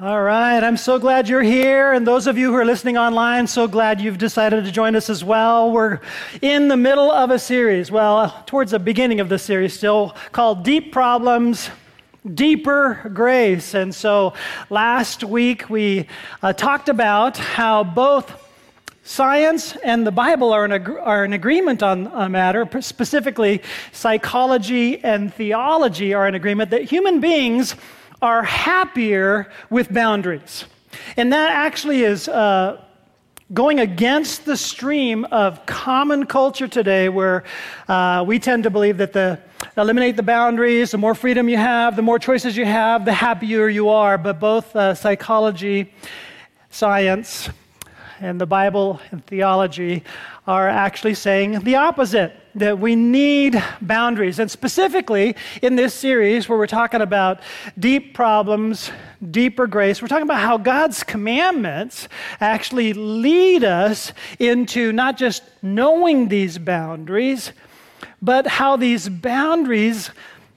All right, I'm so glad you're here. And those of you who are listening online, so glad you've decided to join us as well. We're in the middle of a series, well, towards the beginning of the series still, called Deep Problems, Deeper Grace. And so last week we uh, talked about how both Science and the Bible are in, ag- are in agreement on a matter. Specifically, psychology and theology are in agreement that human beings are happier with boundaries. And that actually is uh, going against the stream of common culture today, where uh, we tend to believe that the eliminate the boundaries, the more freedom you have, the more choices you have, the happier you are. But both uh, psychology, science, and the Bible and theology are actually saying the opposite that we need boundaries. And specifically in this series, where we're talking about deep problems, deeper grace, we're talking about how God's commandments actually lead us into not just knowing these boundaries, but how these boundaries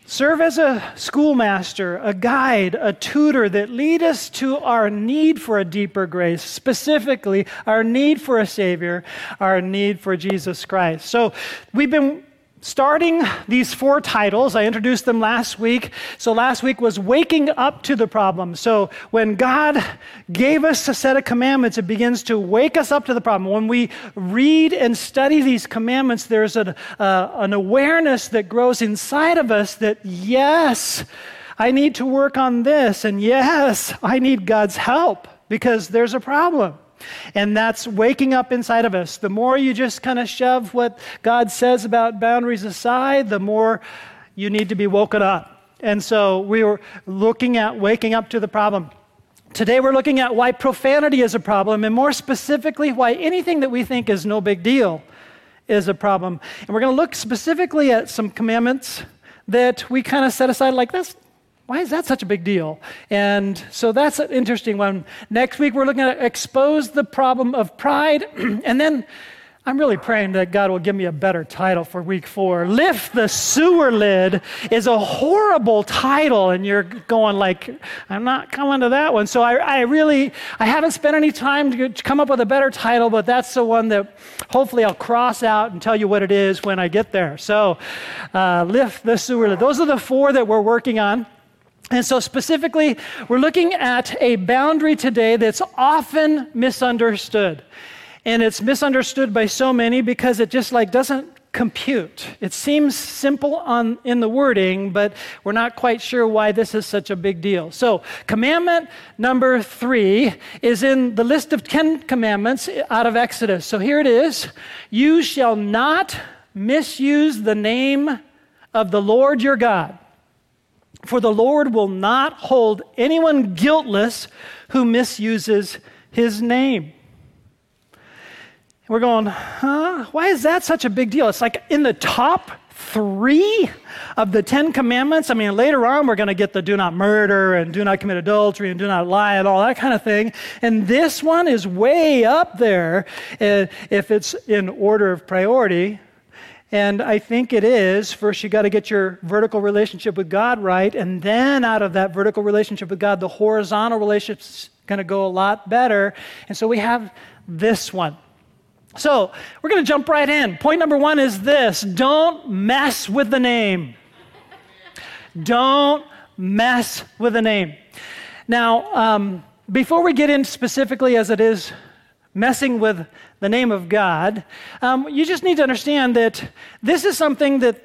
Serve as a schoolmaster, a guide, a tutor that lead us to our need for a deeper grace, specifically our need for a Savior, our need for Jesus Christ. So we've been starting these four titles. I introduced them last week. So last week was waking up to the problem. So when God gave us a set of commandments, it begins to wake us up to the problem. When we read and study these commandments, there's a, uh, an awareness that grows inside of us that, yes, I need to work on this, and yes, I need God's help because there's a problem. And that's waking up inside of us. The more you just kind of shove what God says about boundaries aside, the more you need to be woken up. And so we were looking at waking up to the problem. Today we're looking at why profanity is a problem, and more specifically, why anything that we think is no big deal is a problem. And we're going to look specifically at some commandments that we kind of set aside like this why is that such a big deal? And so that's an interesting one. Next week, we're looking at expose the problem of pride. and then I'm really praying that God will give me a better title for week four. Lift the sewer lid is a horrible title, and you're going like, I'm not coming to that one. So I, I really, I haven't spent any time to come up with a better title, but that's the one that hopefully I'll cross out and tell you what it is when I get there. So uh, lift the sewer lid. Those are the four that we're working on. And so, specifically, we're looking at a boundary today that's often misunderstood. And it's misunderstood by so many because it just like doesn't compute. It seems simple on, in the wording, but we're not quite sure why this is such a big deal. So, commandment number three is in the list of 10 commandments out of Exodus. So, here it is You shall not misuse the name of the Lord your God. For the Lord will not hold anyone guiltless who misuses his name. We're going, huh? Why is that such a big deal? It's like in the top three of the Ten Commandments. I mean, later on, we're going to get the do not murder and do not commit adultery and do not lie and all that kind of thing. And this one is way up there uh, if it's in order of priority. And I think it is. First, you got to get your vertical relationship with God right. And then, out of that vertical relationship with God, the horizontal relationship's going to go a lot better. And so we have this one. So we're going to jump right in. Point number one is this don't mess with the name. don't mess with the name. Now, um, before we get in specifically as it is messing with the name of God, um, you just need to understand that this is something that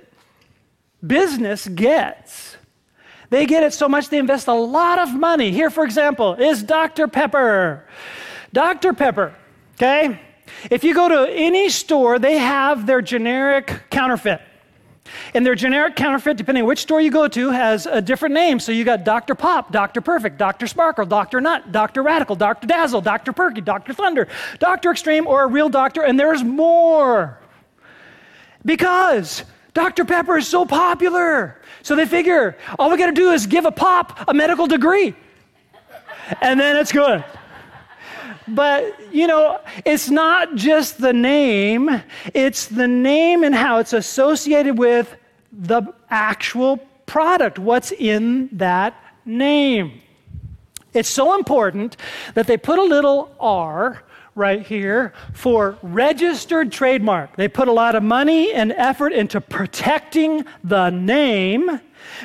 business gets. They get it so much they invest a lot of money. Here, for example, is Dr. Pepper. Dr. Pepper, okay? If you go to any store, they have their generic counterfeit. And their generic counterfeit, depending on which store you go to, has a different name. So you got Dr. Pop, Dr. Perfect, Dr. Sparkle, Dr. Nut, Dr. Radical, Dr. Dazzle, Dr. Perky, Dr. Thunder, Dr. Extreme, or a real doctor, and there's more. Because Dr. Pepper is so popular. So they figure all we got to do is give a pop a medical degree, and then it's good. But, you know, it's not just the name, it's the name and how it's associated with the actual product, what's in that name. It's so important that they put a little R right here for registered trademark. They put a lot of money and effort into protecting the name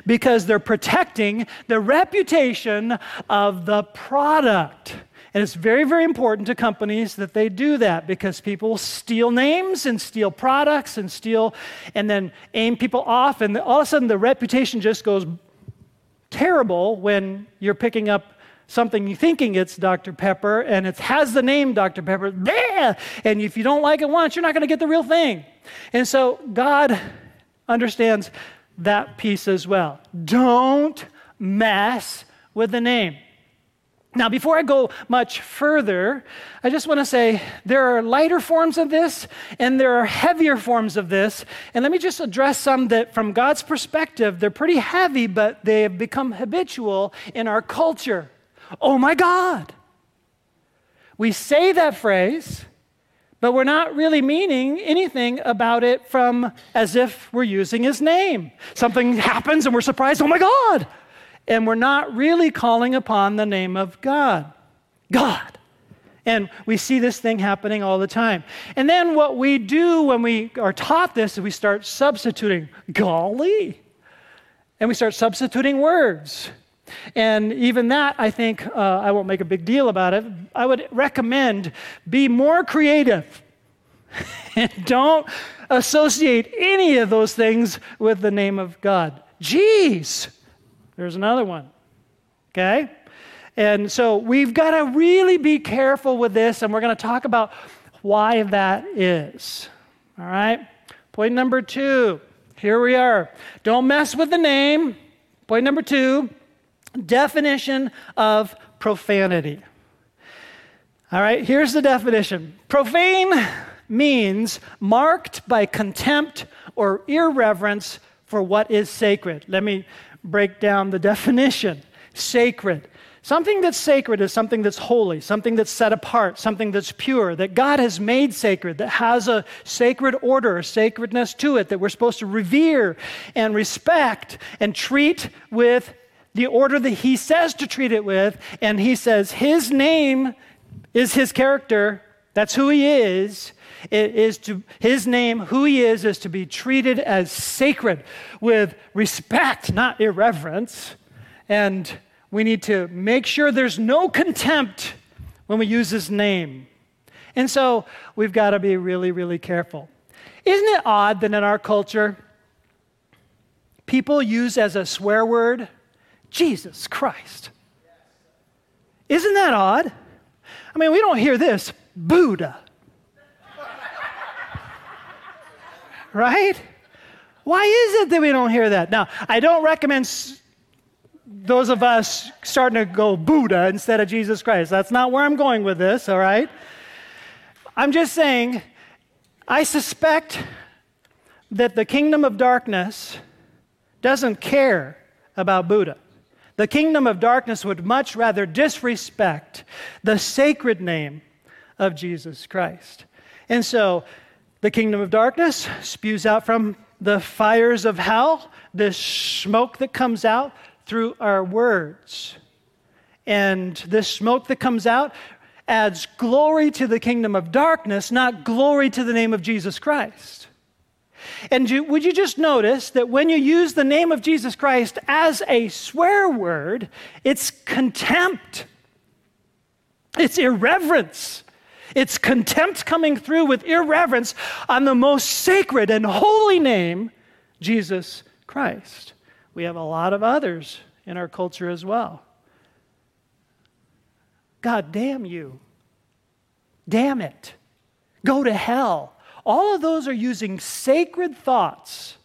because they're protecting the reputation of the product. And it's very, very important to companies that they do that because people steal names and steal products and steal and then aim people off. And all of a sudden, the reputation just goes terrible when you're picking up something you thinking it's Dr. Pepper and it has the name Dr. Pepper. Bleh! And if you don't like it once, you're not going to get the real thing. And so God understands that piece as well. Don't mess with the name. Now, before I go much further, I just want to say there are lighter forms of this and there are heavier forms of this. And let me just address some that, from God's perspective, they're pretty heavy, but they have become habitual in our culture. Oh my God. We say that phrase, but we're not really meaning anything about it from as if we're using his name. Something happens and we're surprised, oh my God. And we're not really calling upon the name of God. God. And we see this thing happening all the time. And then what we do when we are taught this is we start substituting, golly. And we start substituting words. And even that, I think, uh, I won't make a big deal about it. I would recommend be more creative. and don't associate any of those things with the name of God. Geez, there's another one. Okay? And so we've got to really be careful with this, and we're going to talk about why that is. All right? Point number two. Here we are. Don't mess with the name. Point number two definition of profanity. All right, here's the definition profane means marked by contempt or irreverence for what is sacred. Let me break down the definition sacred. Something that's sacred is something that's holy, something that's set apart, something that's pure, that God has made sacred, that has a sacred order, a sacredness to it, that we're supposed to revere and respect and treat with the order that he says to treat it with, and he says his name is his character. That's who he is. It is to his name, who he is, is to be treated as sacred with respect, not irreverence. And we need to make sure there's no contempt when we use his name. And so we've got to be really, really careful. Isn't it odd that in our culture, people use as a swear word Jesus Christ. Isn't that odd? I mean, we don't hear this Buddha. Right? Why is it that we don't hear that? Now, I don't recommend those of us starting to go Buddha instead of Jesus Christ. That's not where I'm going with this, all right? I'm just saying, I suspect that the kingdom of darkness doesn't care about Buddha. The kingdom of darkness would much rather disrespect the sacred name of Jesus Christ. And so the kingdom of darkness spews out from the fires of hell, this smoke that comes out through our words. And this smoke that comes out adds glory to the kingdom of darkness, not glory to the name of Jesus Christ. And you, would you just notice that when you use the name of Jesus Christ as a swear word, it's contempt, it's irreverence. It's contempt coming through with irreverence on the most sacred and holy name, Jesus Christ. We have a lot of others in our culture as well. God damn you. Damn it. Go to hell. All of those are using sacred thoughts,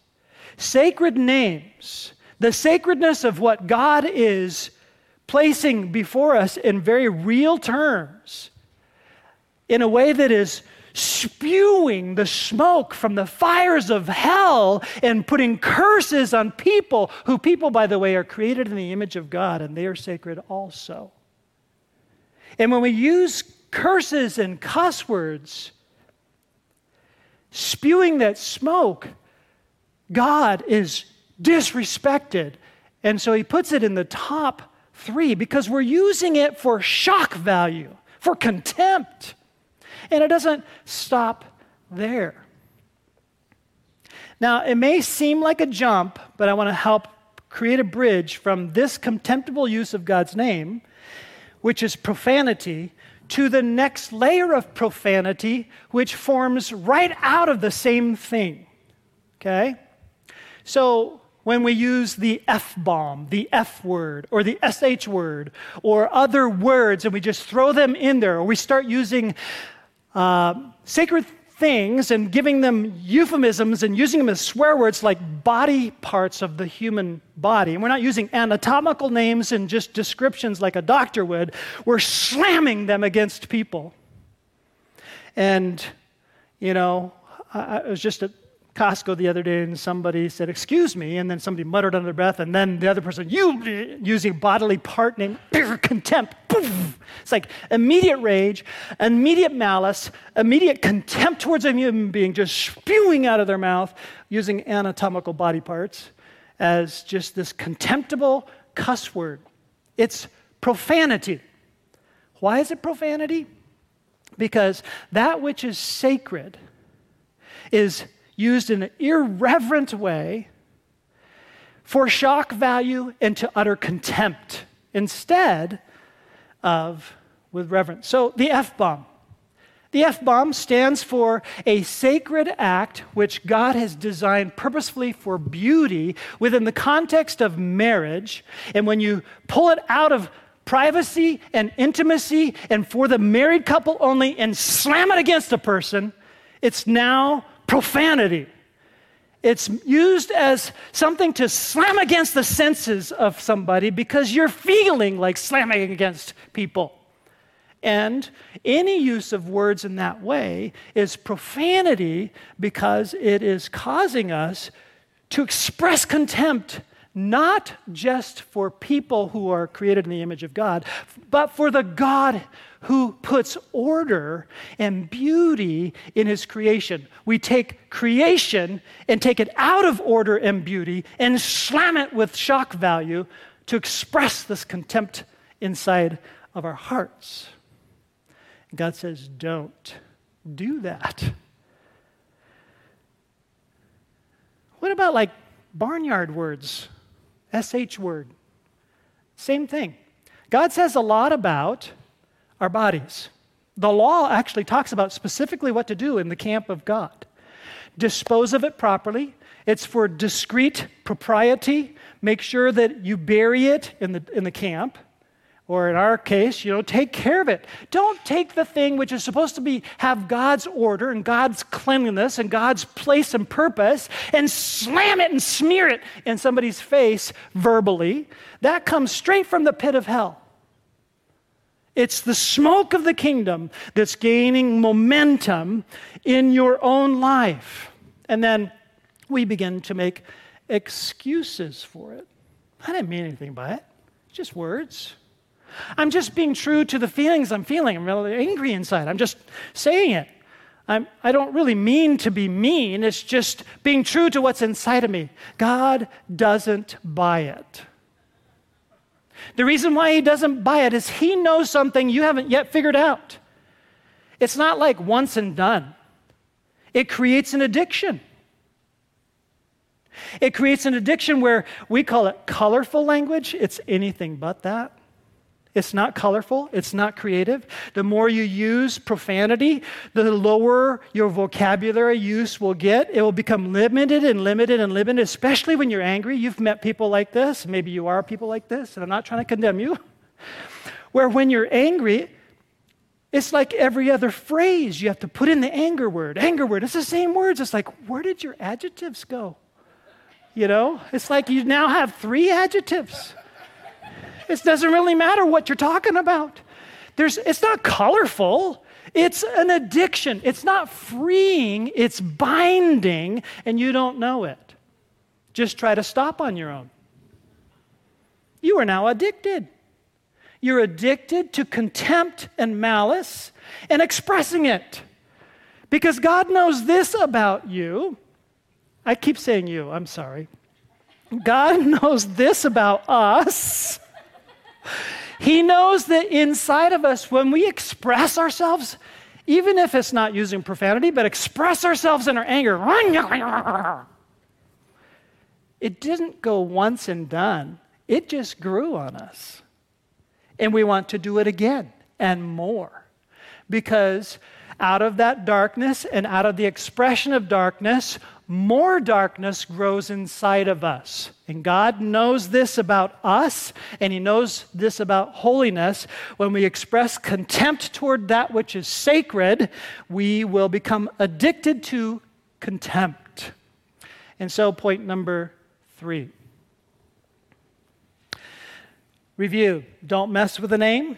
sacred names, the sacredness of what God is placing before us in very real terms, in a way that is spewing the smoke from the fires of hell and putting curses on people who, people, by the way, are created in the image of God and they are sacred also. And when we use curses and cuss words, spewing that smoke, God is disrespected. And so he puts it in the top 3 because we're using it for shock value, for contempt. And it doesn't stop there. Now, it may seem like a jump, but I want to help create a bridge from this contemptible use of God's name, which is profanity, to the next layer of profanity, which forms right out of the same thing. Okay? So, when we use the F bomb, the F word, or the SH word, or other words, and we just throw them in there, or we start using uh, sacred things and giving them euphemisms and using them as swear words like body parts of the human body. And we're not using anatomical names and just descriptions like a doctor would, we're slamming them against people. And, you know, I, I was just at Costco the other day and somebody said, Excuse me. And then somebody muttered under their breath. And then the other person, You, using bodily part name, contempt. It's like immediate rage, immediate malice, immediate contempt towards a human being just spewing out of their mouth using anatomical body parts as just this contemptible cuss word. It's profanity. Why is it profanity? Because that which is sacred is used in an irreverent way for shock value and to utter contempt instead of with reverence. So the F bomb. The F bomb stands for a sacred act which God has designed purposefully for beauty within the context of marriage. And when you pull it out of privacy and intimacy and for the married couple only and slam it against a person, it's now profanity. It's used as something to slam against the senses of somebody because you're feeling like slamming against people. And any use of words in that way is profanity because it is causing us to express contempt not just for people who are created in the image of God, but for the God who puts order and beauty in his creation. We take creation and take it out of order and beauty and slam it with shock value to express this contempt inside of our hearts. God says, don't do that. What about like barnyard words? SH word. Same thing. God says a lot about our bodies. The law actually talks about specifically what to do in the camp of God. Dispose of it properly. It's for discreet propriety. Make sure that you bury it in the, in the camp or in our case, you know, take care of it. Don't take the thing which is supposed to be have God's order and God's cleanliness and God's place and purpose and slam it and smear it in somebody's face verbally. That comes straight from the pit of hell. It's the smoke of the kingdom that's gaining momentum in your own life. And then we begin to make excuses for it. I didn't mean anything by it, just words. I'm just being true to the feelings I'm feeling. I'm really angry inside. I'm just saying it. I'm, I do not really mean to be mean. It's just being true to what's inside of me. God doesn't buy it. The reason why He doesn't buy it is He knows something you haven't yet figured out. It's not like once and done, it creates an addiction. It creates an addiction where we call it colorful language. It's anything but that. It's not colorful, it's not creative. The more you use profanity, the lower your vocabulary use will get. It will become limited and limited and limited, especially when you're angry. You've met people like this. Maybe you are people like this, and I'm not trying to condemn you. Where when you're angry, it's like every other phrase you have to put in the anger word. Anger word, it's the same words. It's like, where did your adjectives go? You know, it's like you now have three adjectives. It doesn't really matter what you're talking about. There's, it's not colorful. It's an addiction. It's not freeing, it's binding, and you don't know it. Just try to stop on your own. You are now addicted. You're addicted to contempt and malice and expressing it. Because God knows this about you. I keep saying you, I'm sorry. God knows this about us He knows that inside of us, when we express ourselves, even if it's not using profanity, but express ourselves in our anger, it didn't go once and done. It just grew on us. And we want to do it again and more. Because out of that darkness and out of the expression of darkness, more darkness grows inside of us. And God knows this about us, and He knows this about holiness. When we express contempt toward that which is sacred, we will become addicted to contempt. And so, point number three review don't mess with the name,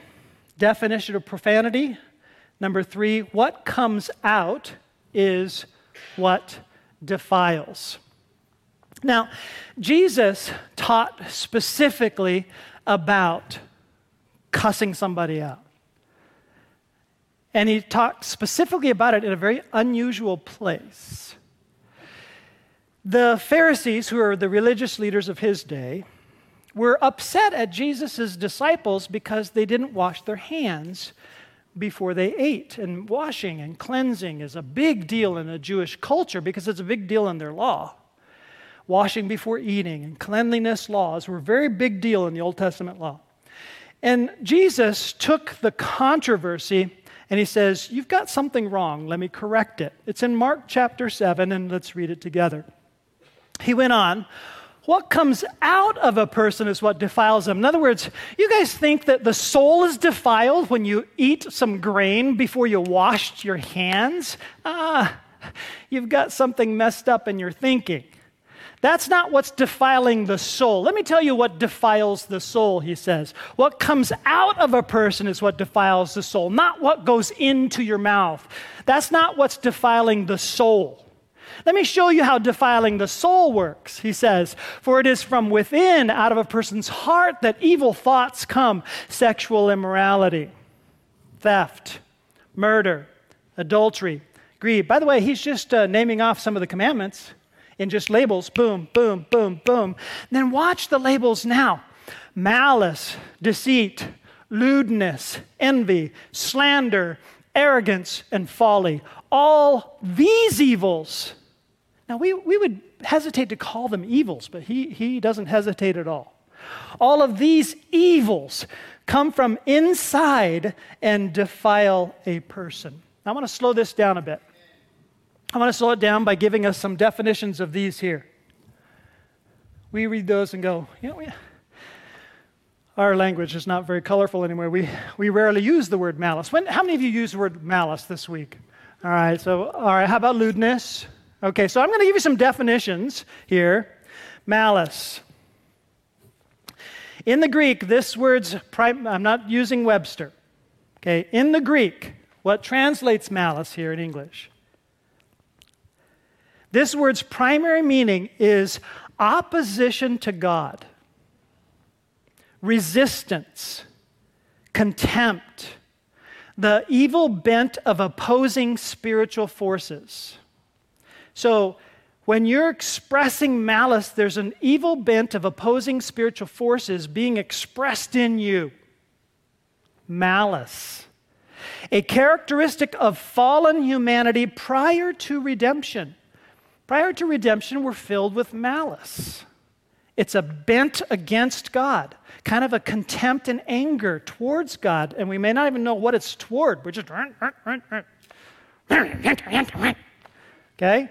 definition of profanity. Number three, what comes out is what defiles. Now, Jesus taught specifically about cussing somebody out. And he talked specifically about it in a very unusual place. The Pharisees, who are the religious leaders of his day, were upset at Jesus' disciples because they didn't wash their hands before they ate. And washing and cleansing is a big deal in the Jewish culture because it's a big deal in their law. Washing before eating and cleanliness laws were a very big deal in the Old Testament law. And Jesus took the controversy and he says, You've got something wrong. Let me correct it. It's in Mark chapter 7, and let's read it together. He went on, what comes out of a person is what defiles them. In other words, you guys think that the soul is defiled when you eat some grain before you washed your hands? Ah, you've got something messed up in your thinking. That's not what's defiling the soul. Let me tell you what defiles the soul, he says. What comes out of a person is what defiles the soul, not what goes into your mouth. That's not what's defiling the soul. Let me show you how defiling the soul works, he says. For it is from within, out of a person's heart, that evil thoughts come sexual immorality, theft, murder, adultery, greed. By the way, he's just uh, naming off some of the commandments in just labels boom, boom, boom, boom. Then watch the labels now malice, deceit, lewdness, envy, slander, arrogance, and folly. All these evils now, we, we would hesitate to call them evils, but he, he doesn't hesitate at all. All of these evils come from inside and defile a person. I want to slow this down a bit. I want to slow it down by giving us some definitions of these here. We read those and go, you know, we, our language is not very colorful anymore. We, we rarely use the word malice. When, how many of you use the word malice this week? All right, so, all right, how about lewdness? Okay, so I'm going to give you some definitions here. Malice. In the Greek, this word's, prim- I'm not using Webster. Okay, in the Greek, what translates malice here in English? This word's primary meaning is opposition to God, resistance, contempt, the evil bent of opposing spiritual forces. So, when you're expressing malice, there's an evil bent of opposing spiritual forces being expressed in you. Malice. A characteristic of fallen humanity prior to redemption. Prior to redemption, we're filled with malice. It's a bent against God, kind of a contempt and anger towards God, and we may not even know what it's toward. We're just. Okay?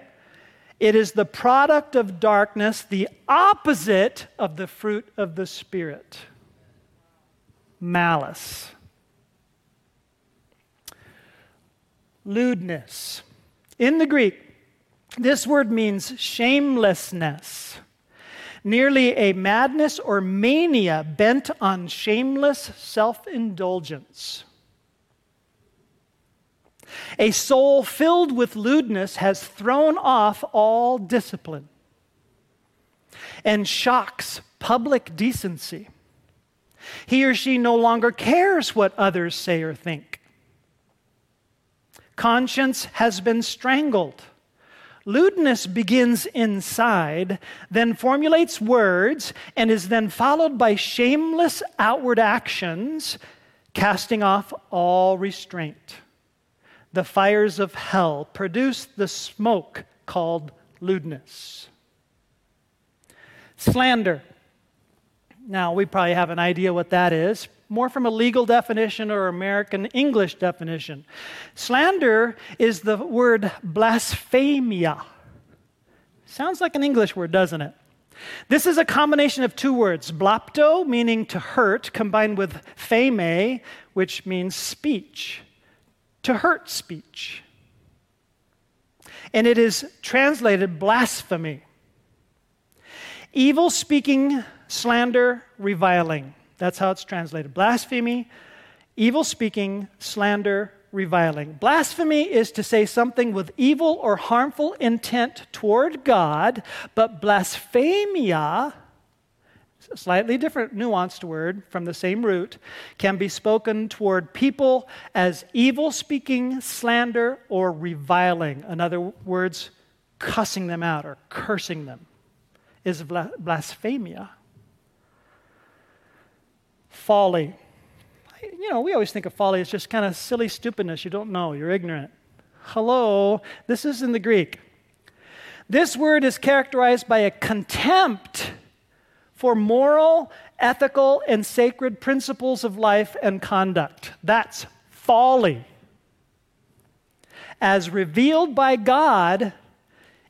It is the product of darkness, the opposite of the fruit of the Spirit malice, lewdness. In the Greek, this word means shamelessness, nearly a madness or mania bent on shameless self indulgence. A soul filled with lewdness has thrown off all discipline and shocks public decency. He or she no longer cares what others say or think. Conscience has been strangled. Lewdness begins inside, then formulates words, and is then followed by shameless outward actions, casting off all restraint. The fires of hell produce the smoke called lewdness. Slander. Now, we probably have an idea what that is more from a legal definition or American English definition. Slander is the word blasphemia. Sounds like an English word, doesn't it? This is a combination of two words, blapto, meaning to hurt, combined with pheme, which means speech, to hurt speech. And it is translated blasphemy. Evil speaking, slander, reviling. That's how it's translated blasphemy, evil speaking, slander, reviling. Blasphemy is to say something with evil or harmful intent toward God, but blasphemia, slightly different nuanced word from the same root, can be spoken toward people as evil speaking, slander, or reviling. In other words, cussing them out or cursing them is blasphemia folly. You know, we always think of folly as just kind of silly stupidness. You don't know, you're ignorant. Hello, this is in the Greek. This word is characterized by a contempt for moral, ethical, and sacred principles of life and conduct. That's folly. As revealed by God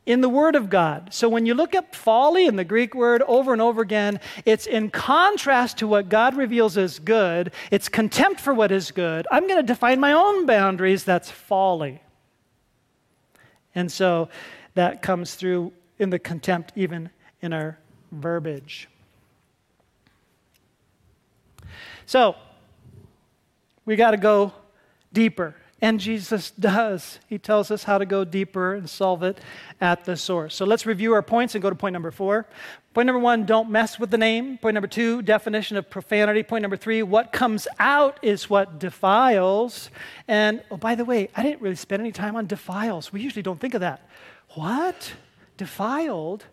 in the Word of God. So when you look up folly in the Greek word over and over again, it's in contrast to what God reveals as good, it's contempt for what is good. I'm going to define my own boundaries. That's folly. And so that comes through in the contempt, even in our verbiage. So we got to go deeper. And Jesus does. He tells us how to go deeper and solve it at the source. So let's review our points and go to point number four. Point number one, don't mess with the name. Point number two, definition of profanity. Point number three, what comes out is what defiles. And oh, by the way, I didn't really spend any time on defiles. We usually don't think of that. What? Defiled?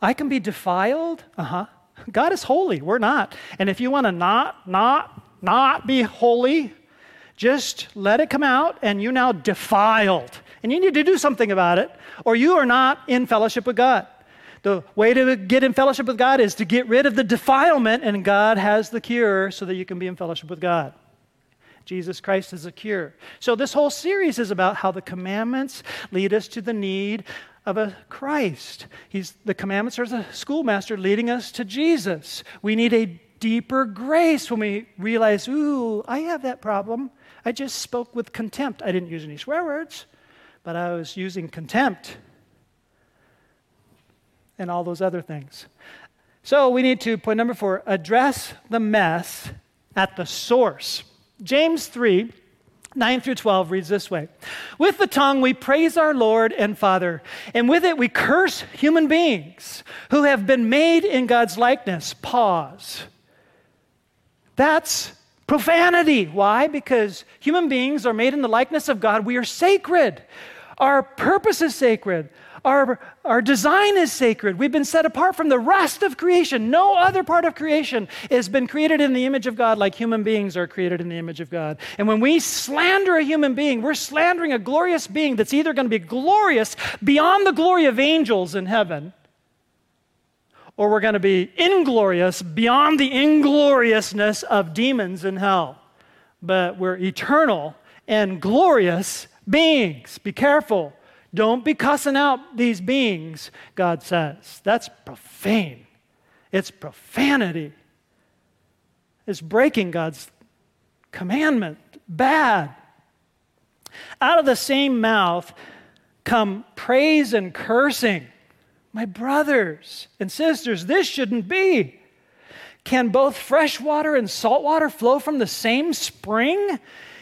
I can be defiled? Uh huh. God is holy. We're not. And if you want to not, not, not be holy, just let it come out, and you now defiled. And you need to do something about it, or you are not in fellowship with God. The way to get in fellowship with God is to get rid of the defilement, and God has the cure so that you can be in fellowship with God. Jesus Christ is a cure. So, this whole series is about how the commandments lead us to the need of a Christ. He's, the commandments are the schoolmaster leading us to Jesus. We need a deeper grace when we realize, ooh, I have that problem. I just spoke with contempt. I didn't use any swear words, but I was using contempt and all those other things. So we need to, point number four, address the mess at the source. James 3 9 through 12 reads this way With the tongue we praise our Lord and Father, and with it we curse human beings who have been made in God's likeness. Pause. That's Profanity. Why? Because human beings are made in the likeness of God. We are sacred. Our purpose is sacred. Our, our design is sacred. We've been set apart from the rest of creation. No other part of creation has been created in the image of God like human beings are created in the image of God. And when we slander a human being, we're slandering a glorious being that's either going to be glorious beyond the glory of angels in heaven or we're going to be inglorious beyond the ingloriousness of demons in hell. But we're eternal and glorious beings. Be careful. Don't be cussing out these beings, God says. That's profane. It's profanity. It's breaking God's commandment. Bad. Out of the same mouth come praise and cursing. My brothers and sisters, this shouldn't be. Can both fresh water and salt water flow from the same spring?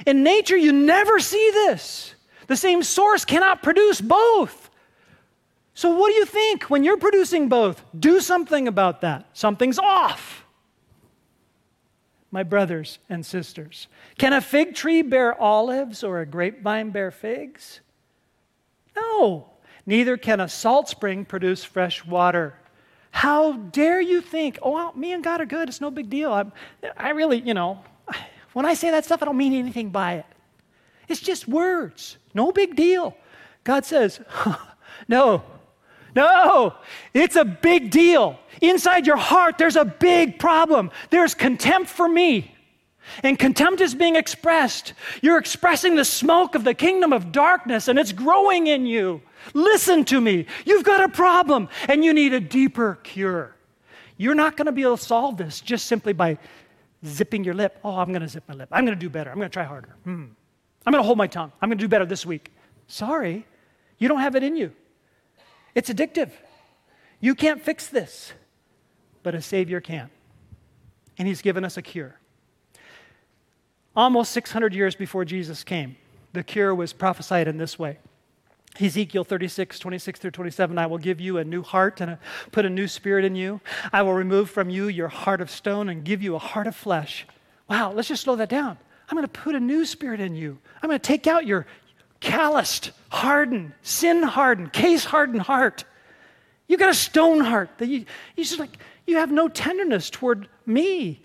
In nature, you never see this. The same source cannot produce both. So, what do you think when you're producing both? Do something about that. Something's off. My brothers and sisters, can a fig tree bear olives or a grapevine bear figs? No. Neither can a salt spring produce fresh water. How dare you think, oh, well, me and God are good, it's no big deal. I, I really, you know, when I say that stuff, I don't mean anything by it. It's just words, no big deal. God says, no, no, it's a big deal. Inside your heart, there's a big problem. There's contempt for me. And contempt is being expressed. You're expressing the smoke of the kingdom of darkness, and it's growing in you. Listen to me. You've got a problem, and you need a deeper cure. You're not going to be able to solve this just simply by zipping your lip. Oh, I'm going to zip my lip. I'm going to do better. I'm going to try harder. Hmm. I'm going to hold my tongue. I'm going to do better this week. Sorry, you don't have it in you. It's addictive. You can't fix this, but a Savior can. And He's given us a cure. Almost 600 years before Jesus came, the cure was prophesied in this way. Ezekiel 36, 26 through 27, I will give you a new heart and a, put a new spirit in you. I will remove from you your heart of stone and give you a heart of flesh. Wow, let's just slow that down. I'm going to put a new spirit in you. I'm going to take out your calloused, hardened, sin hardened, case hardened heart. You got a stone heart that you, you just like, you have no tenderness toward me.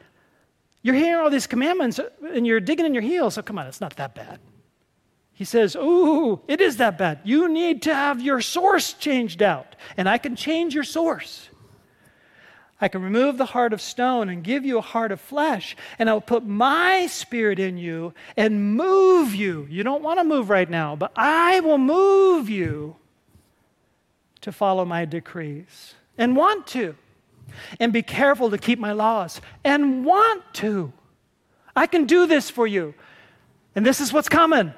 You're hearing all these commandments uh, and you're digging in your heels. So come on, it's not that bad. He says, Ooh, it is that bad. You need to have your source changed out, and I can change your source. I can remove the heart of stone and give you a heart of flesh, and I'll put my spirit in you and move you. You don't want to move right now, but I will move you to follow my decrees and want to, and be careful to keep my laws and want to. I can do this for you, and this is what's coming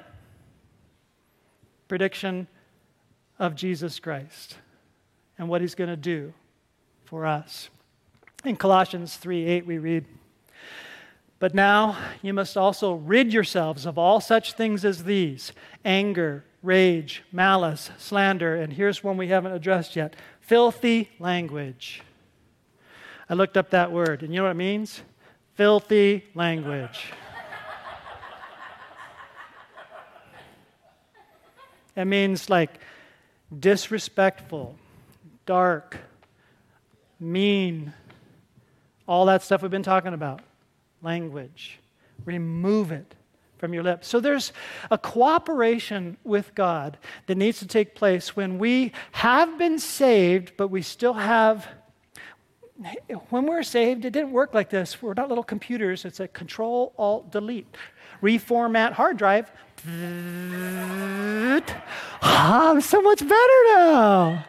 prediction of Jesus Christ and what he's going to do for us. In Colossians 3 8, we read, But now you must also rid yourselves of all such things as these anger, rage, malice, slander, and here's one we haven't addressed yet filthy language. I looked up that word, and you know what it means? Filthy language. It means like disrespectful, dark, mean, all that stuff we've been talking about. Language. Remove it from your lips. So there's a cooperation with God that needs to take place when we have been saved, but we still have. When we're saved, it didn't work like this. We're not little computers. It's a control, alt, delete. Reformat hard drive, ah, I'm so much better now.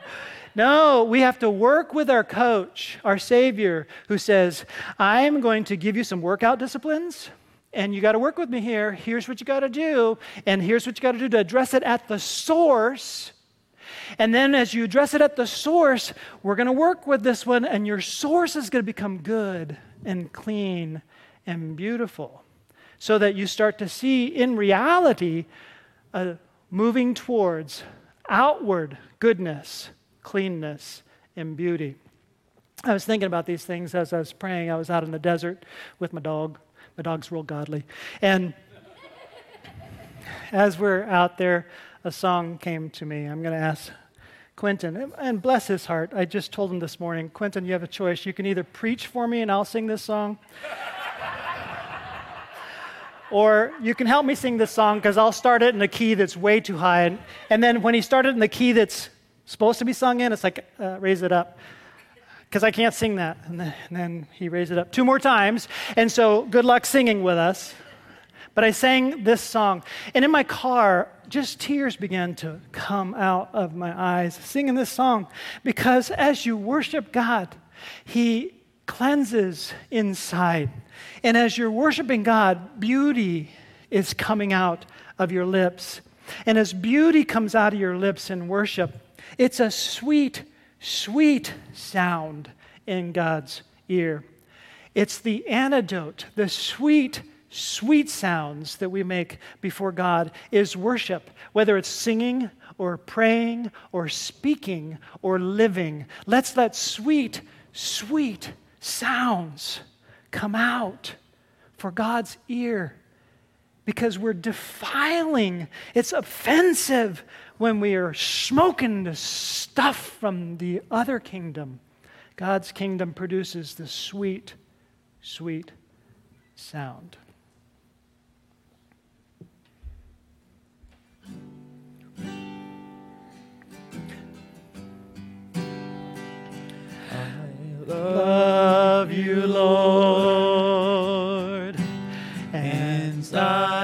No, we have to work with our coach, our Savior, who says, I am going to give you some workout disciplines, and you got to work with me here. Here's what you got to do, and here's what you got to do to address it at the source. And then, as you address it at the source, we're going to work with this one, and your source is going to become good and clean and beautiful so that you start to see in reality a moving towards outward goodness, cleanness, and beauty. I was thinking about these things as I was praying. I was out in the desert with my dog. My dog's real godly. And as we're out there, a song came to me. I'm going to ask Quentin, and bless his heart. I just told him this morning, Quentin, you have a choice. You can either preach for me and I'll sing this song, or you can help me sing this song because I'll start it in a key that's way too high. And, and then when he started in the key that's supposed to be sung in, it's like, uh, raise it up. Because I can't sing that. And then, and then he raised it up two more times. And so good luck singing with us. But I sang this song. And in my car, just tears began to come out of my eyes singing this song. Because as you worship God, He cleanses inside. And as you're worshiping God, beauty is coming out of your lips. And as beauty comes out of your lips in worship, it's a sweet, sweet sound in God's ear. It's the antidote, the sweet, sweet sounds that we make before God is worship, whether it's singing or praying or speaking or living. Let's let sweet, sweet sounds come out for God's ear because we're defiling. It's offensive when we are smoking the stuff from the other kingdom, God's kingdom produces the sweet, sweet sound. I love you, Lord, and I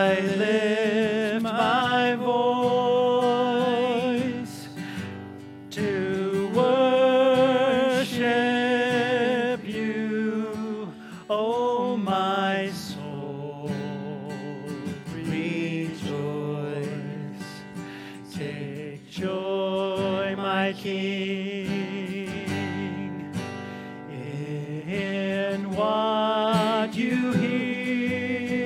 my King. in what you hear.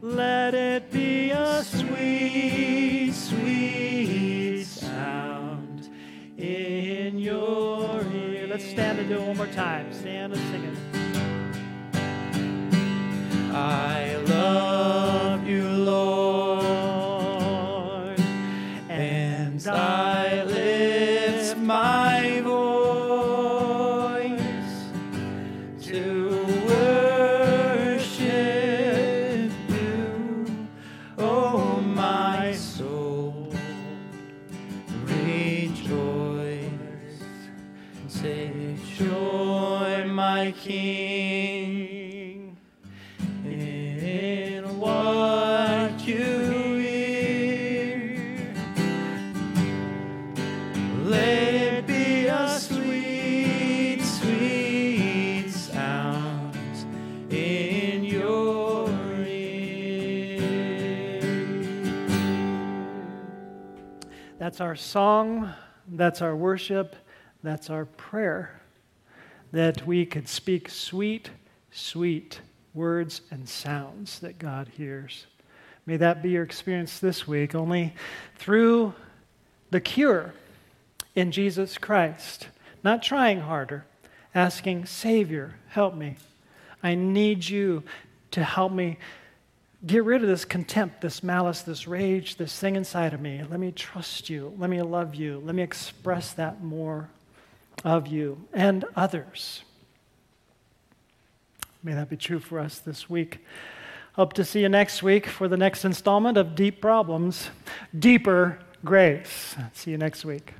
Let it be a sweet, sweet sound in your ear. Let's stand and do it one more time. That's our song, that's our worship, that's our prayer. That we could speak sweet, sweet words and sounds that God hears. May that be your experience this week, only through the cure in Jesus Christ. Not trying harder, asking, Savior, help me. I need you to help me get rid of this contempt, this malice, this rage, this thing inside of me. Let me trust you. Let me love you. Let me express that more of you and others. May that be true for us this week. Hope to see you next week for the next installment of Deep Problems, Deeper Grace. See you next week.